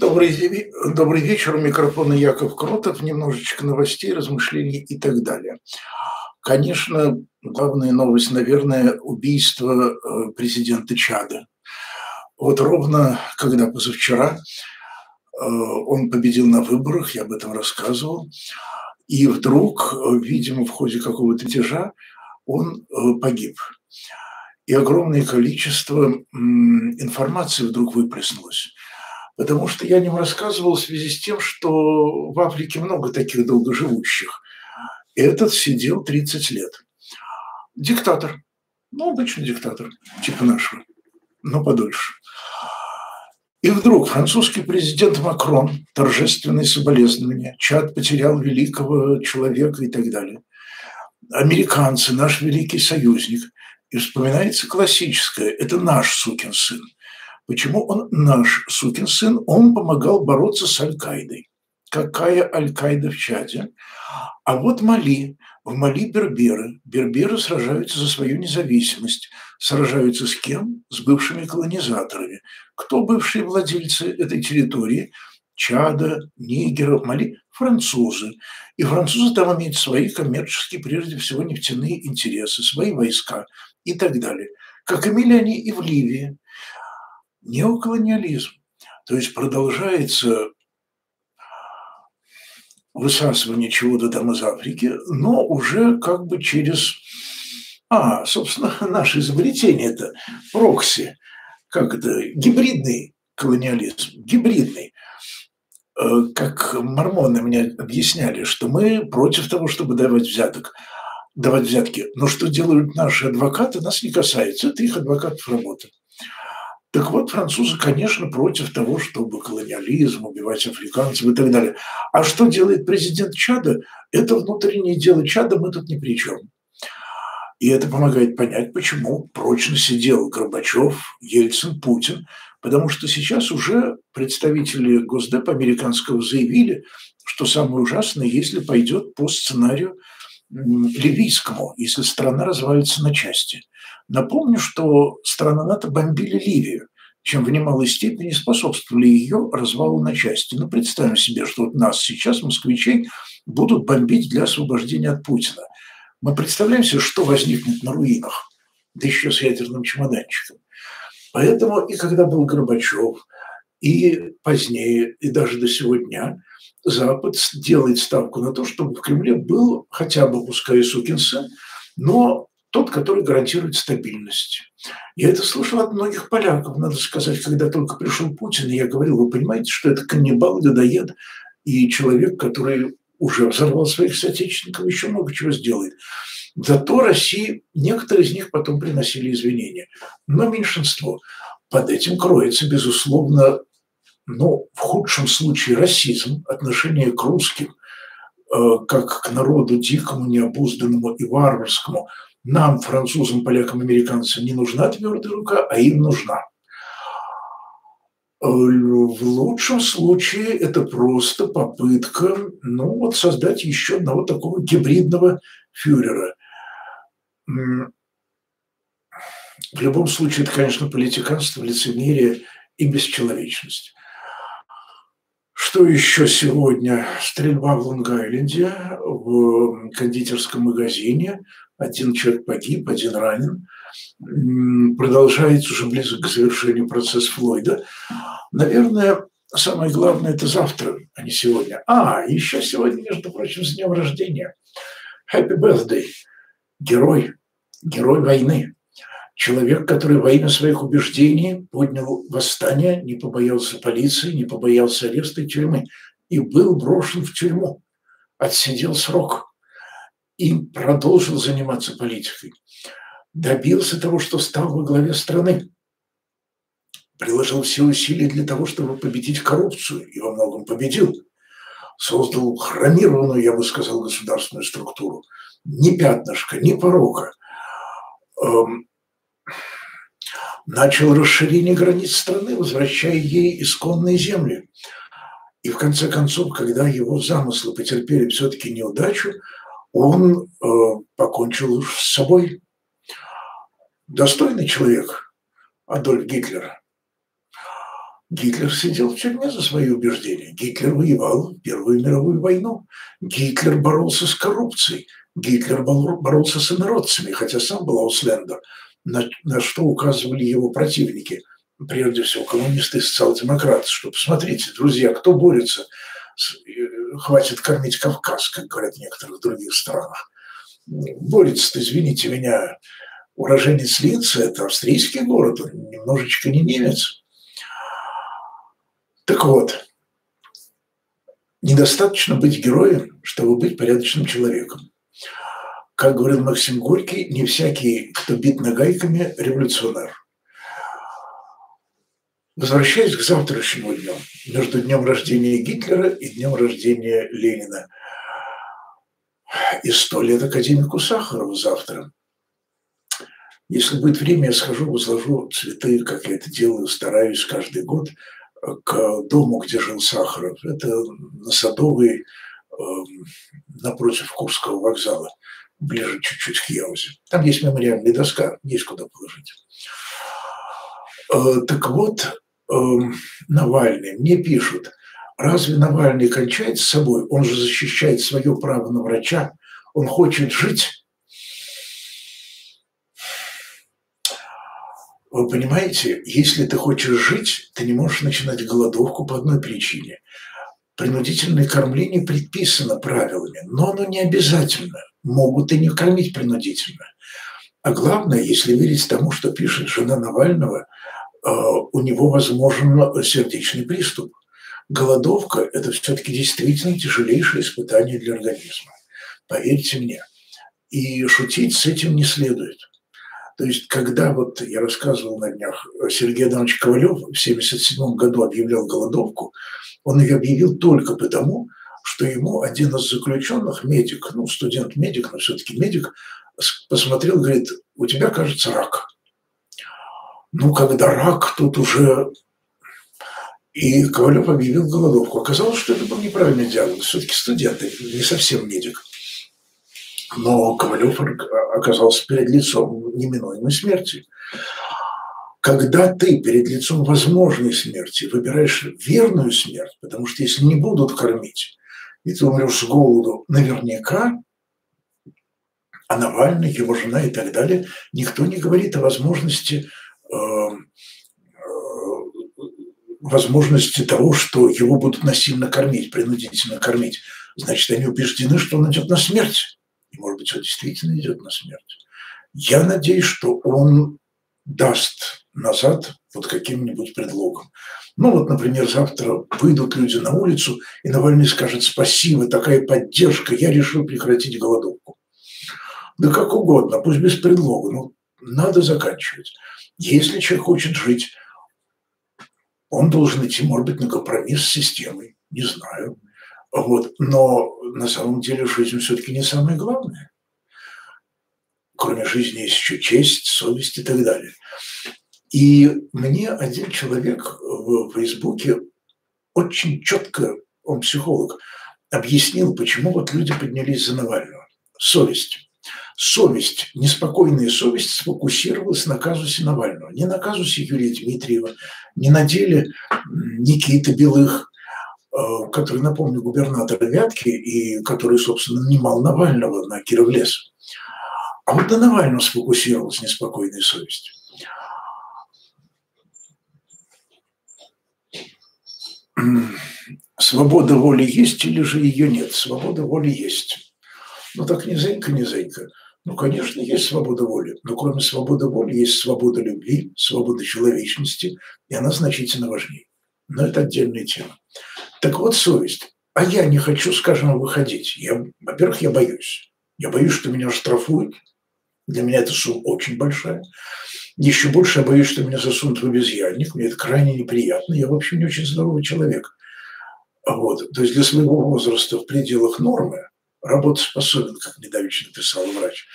Добрый, добрый вечер. У микрофона Яков Кротов. Немножечко новостей, размышлений и так далее. Конечно, главная новость, наверное, убийство э, президента Чада. Вот ровно когда позавчера э, он победил на выборах, я об этом рассказывал, и вдруг, э, видимо, в ходе какого-то мятежа он погиб. И огромное количество информации вдруг выплеснулось. Потому что я о нем рассказывал в связи с тем, что в Африке много таких долгоживущих. Этот сидел 30 лет. Диктатор. Ну, обычный диктатор, типа нашего, но подольше. И вдруг французский президент Макрон, торжественные соболезнования, Чад потерял великого человека и так далее. Американцы, наш великий союзник. И вспоминается классическое, это наш сукин сын – Почему он наш сукин сын? Он помогал бороться с Аль-Каидой. Какая Аль-Каида в Чаде? А вот Мали. В Мали берберы. Берберы сражаются за свою независимость. Сражаются с кем? С бывшими колонизаторами. Кто бывшие владельцы этой территории? Чада, Нигера, Мали – французы. И французы там имеют свои коммерческие, прежде всего, нефтяные интересы, свои войска и так далее. Как имели они и в Ливии неоколониализм. То есть продолжается высасывание чего-то там из Африки, но уже как бы через... А, собственно, наше изобретение это прокси, как это, гибридный колониализм, гибридный. Э, как мормоны мне объясняли, что мы против того, чтобы давать взяток, давать взятки. Но что делают наши адвокаты, нас не касается. Это их адвокатов работа. Так вот, французы, конечно, против того, чтобы колониализм, убивать африканцев и так далее. А что делает президент Чада? Это внутреннее дело Чада, мы тут ни при чем. И это помогает понять, почему прочно сидел Горбачев, Ельцин, Путин, потому что сейчас уже представители Госдепа американского заявили, что самое ужасное, если пойдет по сценарию ливийскому, если страна развалится на части. Напомню, что страны НАТО бомбили Ливию, чем в немалой степени способствовали ее развалу на части. Но ну, представим себе, что вот нас сейчас, москвичей, будут бомбить для освобождения от Путина. Мы представляем себе, что возникнет на руинах, да еще с ядерным чемоданчиком. Поэтому и когда был Горбачев, и позднее, и даже до сегодня, Запад делает ставку на то, чтобы в Кремле был хотя бы, пускай сукин сын, но тот, который гарантирует стабильность. Я это слышал от многих поляков, надо сказать, когда только пришел Путин, и я говорил, вы понимаете, что это каннибал, людоед и человек, который уже взорвал своих соотечественников, еще много чего сделает. Зато России, некоторые из них потом приносили извинения, но меньшинство. Под этим кроется, безусловно, ну, в худшем случае расизм, отношение к русским, э, как к народу дикому, необузданному и варварскому – нам, французам, полякам, американцам, не нужна твердая рука, а им нужна. В лучшем случае это просто попытка ну, вот создать еще одного такого гибридного фюрера. В любом случае, это, конечно, политиканство, лицемерие и бесчеловечность. Что еще сегодня? Стрельба в Лонг-Айленде, в кондитерском магазине. Один человек погиб, один ранен. Продолжается уже близко к завершению процесс Флойда. Наверное, самое главное – это завтра, а не сегодня. А, еще сегодня, между прочим, с днем рождения. Happy birthday. Герой, герой войны. Человек, который во имя своих убеждений поднял восстание, не побоялся полиции, не побоялся ареста и тюрьмы и был брошен в тюрьму, отсидел срок и продолжил заниматься политикой. Добился того, что стал во главе страны. Приложил все усилия для того, чтобы победить коррупцию, и во многом победил. Создал хромированную, я бы сказал, государственную структуру. Ни пятнышка, ни порока эм, начал расширение границ страны, возвращая ей исконные земли. И в конце концов, когда его замыслы потерпели все-таки неудачу, он э, покончил с собой. Достойный человек Адольф Гитлер. Гитлер сидел в тюрьме за свои убеждения. Гитлер воевал в Первую мировую войну. Гитлер боролся с коррупцией. Гитлер боролся с инородцами, хотя сам был ауслендер, на, на что указывали его противники, прежде всего коммунисты и социал-демократы, что посмотрите, друзья, кто борется, э, хватит кормить Кавказ, как говорят в некоторых других странах. Борется, извините меня, уроженец Линца, это австрийский город, он немножечко не немец. Так вот, недостаточно быть героем, чтобы быть порядочным человеком. Как говорил Максим Горький, не всякий, кто бит нагайками, революционер. Возвращаясь к завтрашнему дню, между днем рождения Гитлера и днем рождения Ленина. И сто лет академику Сахарову завтра. Если будет время, я схожу, возложу цветы, как я это делаю, стараюсь каждый год – к дому, где жил Сахаров. Это на Садовой, эм, напротив Курского вокзала, ближе чуть-чуть к Яузе. Там есть мемориальная доска, есть куда положить. Э, так вот, эм, Навальный, мне пишут, разве Навальный кончает с собой? Он же защищает свое право на врача, он хочет жить. Вы понимаете, если ты хочешь жить, ты не можешь начинать голодовку по одной причине. Принудительное кормление предписано правилами, но оно не обязательно. Могут и не кормить принудительно. А главное, если верить тому, что пишет жена Навального, э, у него возможен сердечный приступ. Голодовка – это все-таки действительно тяжелейшее испытание для организма. Поверьте мне. И шутить с этим не следует. То есть, когда вот я рассказывал на днях, Сергей Адамович Ковалев в 1977 году объявлял голодовку, он ее объявил только потому, что ему один из заключенных, медик, ну, студент-медик, но все-таки медик, посмотрел, говорит, у тебя, кажется, рак. Ну, когда рак, тут уже... И Ковалев объявил голодовку. Оказалось, что это был неправильный диагноз. Все-таки студент, не совсем медик. Но Ковалев оказался перед лицом неминуемой смерти. Когда ты перед лицом возможной смерти выбираешь верную смерть, потому что если не будут кормить, и ты умрешь с голоду наверняка, а Навальный, его жена и так далее, никто не говорит о возможности эм, э, возможности того, что его будут насильно кормить, принудительно кормить. Значит, они убеждены, что он идет на смерть. И, может быть, он действительно идет на смерть. Я надеюсь, что он даст назад под каким-нибудь предлогом. Ну вот, например, завтра выйдут люди на улицу, и Навальный скажет «Спасибо, такая поддержка, я решил прекратить голодовку». Да как угодно, пусть без предлога, но надо заканчивать. Если человек хочет жить, он должен идти, может быть, на компромисс с системой, не знаю. Вот. Но на самом деле жизнь все-таки не самое главное. Кроме жизни есть еще честь, совесть и так далее. И мне один человек в Фейсбуке очень четко, он психолог, объяснил, почему вот люди поднялись за Навального. Совесть. Совесть, неспокойная совесть сфокусировалась на казусе Навального. Не на казусе Юрия Дмитриева, не на деле Никиты Белых, Э, который, напомню, губернатор Вятки и который, собственно, нанимал Навального на Кировлес. А вот на Навальном сфокусировалась неспокойная совесть. Свобода воли есть или же ее нет? Свобода воли есть. Ну так низенько, низенько. Ну, конечно, есть свобода воли, но кроме свободы воли есть свобода любви, свобода человечности, и она значительно важнее. Но это отдельная тема. Так вот, совесть. А я не хочу, скажем, выходить. Я, во-первых, я боюсь. Я боюсь, что меня штрафуют. Для меня эта сумма очень большая. Еще больше я боюсь, что меня засунут в обезьянник. Мне это крайне неприятно. Я, в общем, не очень здоровый человек. Вот. То есть для своего возраста в пределах нормы работоспособен, как недавеча написал врач.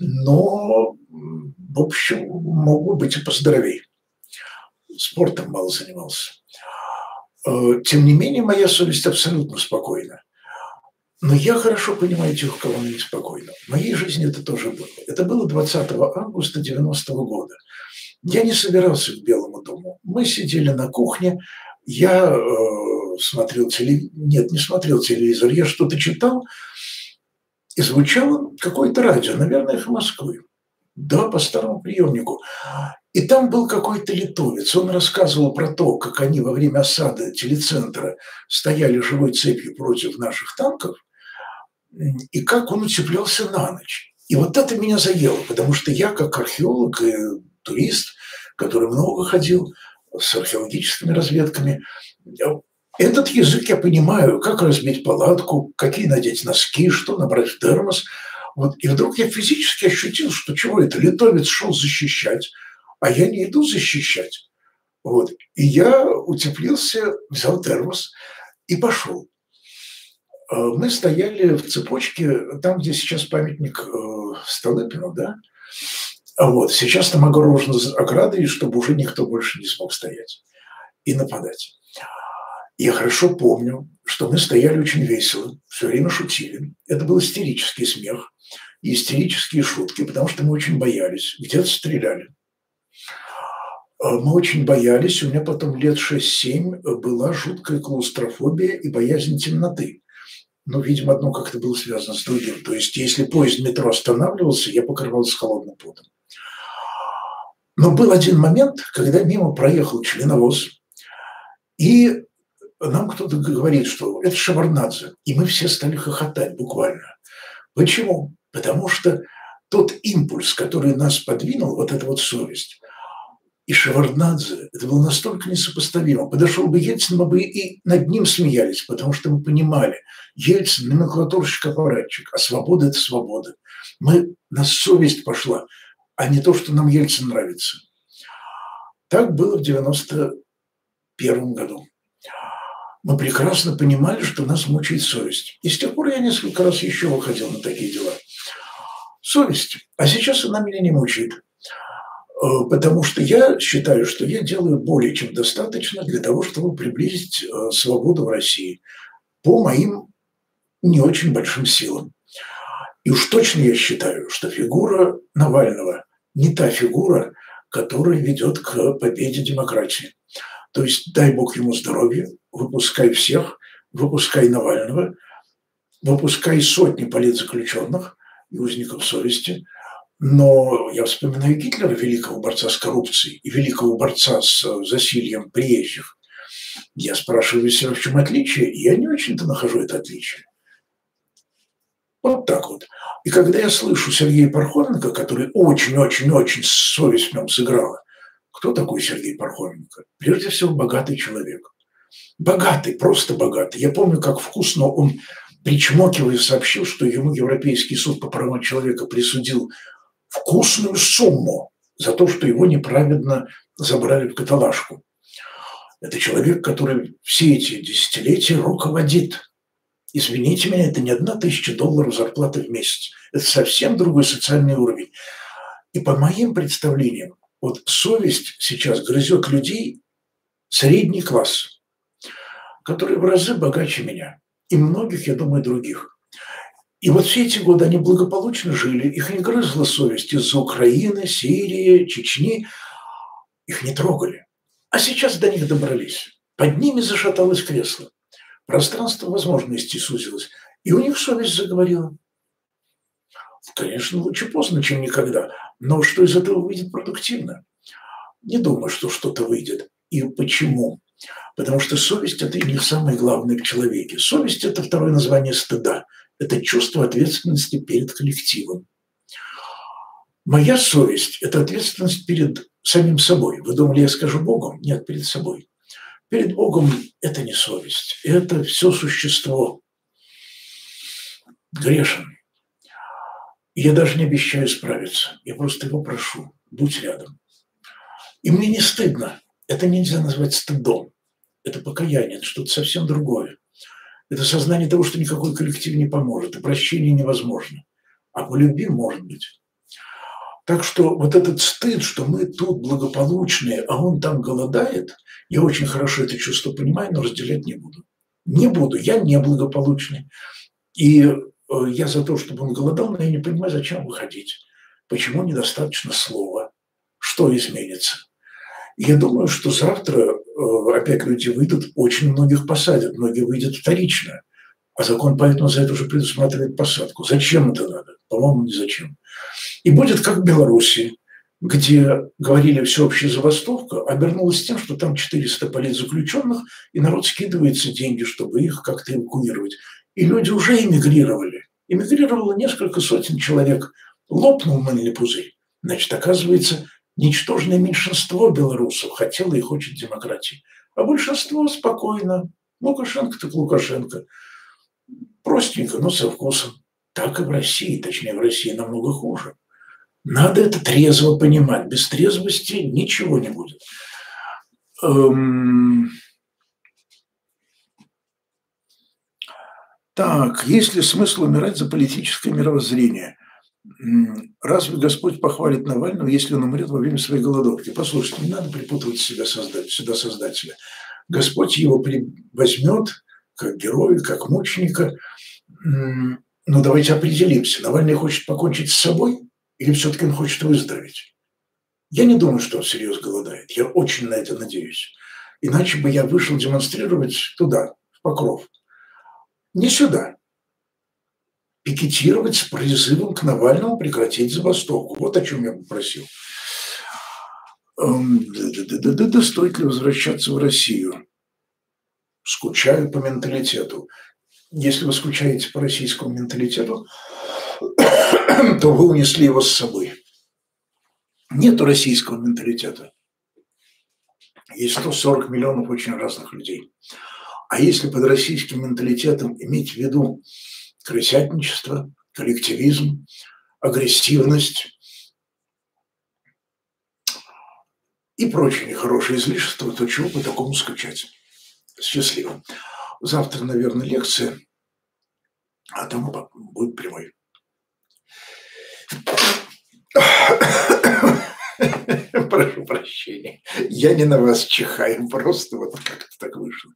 Но, в общем, могу быть и поздоровей. Спортом мало занимался. Э, тем не менее, моя совесть абсолютно спокойна. Но я хорошо понимаю тех, кого она неспокойна. В моей жизни это тоже было. Это было 20 августа 90 -го года. Я не собирался к Белому дому. Мы сидели на кухне, я э, смотрел телевизор, нет, не смотрел телевизор, я что-то читал, и звучало какое-то радио, наверное, их Москвы. Да, по старому приемнику. И там был какой-то литовец. Он рассказывал про то, как они во время осады телецентра стояли живой цепью против наших танков, и как он утеплялся на ночь. И вот это меня заело, потому что я, как археолог и турист, который много ходил с археологическими разведками, этот язык я понимаю, как разбить палатку, какие надеть носки, что набрать в термос. Вот. И вдруг я физически ощутил, что чего это, литовец шел защищать, а я не иду защищать. Вот. И я утеплился, взял термос и пошел. Э, мы стояли в цепочке, там, где сейчас памятник э, Столыпину, да, вот, сейчас там огорожена оградой, чтобы уже никто больше не смог стоять и нападать. Я хорошо помню, что мы стояли очень весело, все время шутили. Это был истерический смех и истерические шутки, потому что мы очень боялись. Где-то стреляли. А мы очень боялись. У меня потом лет 6-7 была жуткая клаустрофобия и боязнь темноты. Но, видимо, одно как-то было связано с другим. То есть, если поезд метро останавливался, я покрывался холодным потом. Но был один момент, когда мимо проехал членовоз, и нам кто-то говорит, что это Шеварнадзе, и мы все стали хохотать буквально. Почему? Потому что тот импульс, который нас подвинул, вот эта вот совесть, и Шеварднадзе, это было настолько несопоставимо. Подошел бы Ельцин, мы бы и над ним смеялись, потому что мы понимали, Ельцин – номенклатурщик-аппаратчик, а свобода – это свобода. Мы, на совесть пошла, а не то, что нам Ельцин нравится. Так было в 91 году мы прекрасно понимали, что нас мучает совесть. И с тех пор я несколько раз еще выходил на такие дела. Совесть. А сейчас она меня не мучает. Э, потому что я считаю, что я делаю более чем достаточно для того, чтобы приблизить э, свободу в России по моим не очень большим силам. И уж точно я считаю, что фигура Навального не та фигура, которая ведет к победе демократии. То есть дай бог ему здоровья, выпускай всех, выпускай Навального, выпускай сотни политзаключенных и узников совести. Но я вспоминаю Гитлера, великого борца с коррупцией и великого борца с засильем приезжих. Я спрашиваю себя, в чем отличие, и я не очень-то нахожу это отличие. Вот так вот. И когда я слышу Сергея Пархоменко, который очень-очень-очень совесть в нем сыграла, кто такой Сергей Пархоменко? Прежде всего, богатый человек. Богатый, просто богатый. Я помню, как вкусно он, причмокивая, сообщил, что ему Европейский суд по правам человека присудил вкусную сумму за то, что его неправедно забрали в каталажку. Это человек, который все эти десятилетия руководит. Извините меня, это не одна тысяча долларов зарплаты в месяц. Это совсем другой социальный уровень. И по моим представлениям, вот совесть сейчас грызет людей средний класс, которые в разы богаче меня и многих, я думаю, других. И вот все эти годы они благополучно жили, их не грызла совесть из-за Украины, Сирии, Чечни, их не трогали. А сейчас до них добрались. Под ними зашаталось кресло. Пространство возможностей сузилось. И у них совесть заговорила. Конечно, лучше поздно, чем никогда. Но что из этого выйдет продуктивно? Не думаю, что что-то выйдет. И почему? Потому что совесть – это не самое главное в человеке. Совесть – это второе название стыда. Это чувство ответственности перед коллективом. Моя совесть – это ответственность перед самим собой. Вы думали, я скажу Богу? Нет, перед собой. Перед Богом это не совесть, это все существо. Грешен. я даже не обещаю справиться. Я просто его прошу, будь рядом. И мне не стыдно. Это нельзя назвать стыдом. Это покаяние, это что-то совсем другое. Это сознание того, что никакой коллектив не поможет, и прощение невозможно. А по любви может быть. Так что вот этот стыд, что мы тут благополучные, а он там голодает, я очень хорошо это чувство понимаю, но разделять не буду. Не буду, я неблагополучный. И э, я за то, чтобы он голодал, но я не понимаю, зачем выходить. Почему недостаточно слова? Что изменится? Я думаю, что завтра э, опять люди выйдут, очень многих посадят, многие выйдут вторично. А закон поэтому за это уже предусматривает посадку. Зачем это надо? По-моему, не зачем. И будет как в Беларуси, где говорили всеобщая забастовка, обернулось тем, что там 400 политзаключенных, и народ скидывается деньги, чтобы их как-то эвакуировать. И люди уже эмигрировали. Эмигрировало несколько сотен человек. Лопнул мыльный пузырь. Значит, оказывается, ничтожное меньшинство белорусов хотело и хочет демократии. А большинство спокойно. Лукашенко так Лукашенко. Простенько, но со вкусом. Так и в России, точнее, в России намного хуже. Надо это трезво понимать. Без трезвости ничего не будет. Эм... Так, есть ли смысл умирать за политическое мировоззрение? Разве Господь похвалит Навального, если он умрет во время своей голодовки? Послушайте, не надо припутывать себя создателя, сюда создателя. Господь его возьмет как героя, как мученика. Но давайте определимся. Навальный хочет покончить с собой или все-таки он хочет выздороветь? Я не думаю, что он серьезно голодает. Я очень на это надеюсь. Иначе бы я вышел демонстрировать туда, в Покров. Не сюда, пикетировать с призывом к Навальному прекратить забастовку. Вот о чем я попросил. Эм, стоит ли возвращаться в Россию? Скучаю по менталитету. Если вы скучаете по российскому менталитету, то вы унесли его с собой. Нету российского менталитета. Есть 140 миллионов очень разных людей. А если под российским менталитетом иметь в виду крысятничество, коллективизм, агрессивность и прочие нехорошие излишества, то чего по такому скачать? Счастливо. Завтра, наверное, лекция, а там будет прямой. Прошу прощения. Я не на вас чихаю, просто вот как-то так вышло.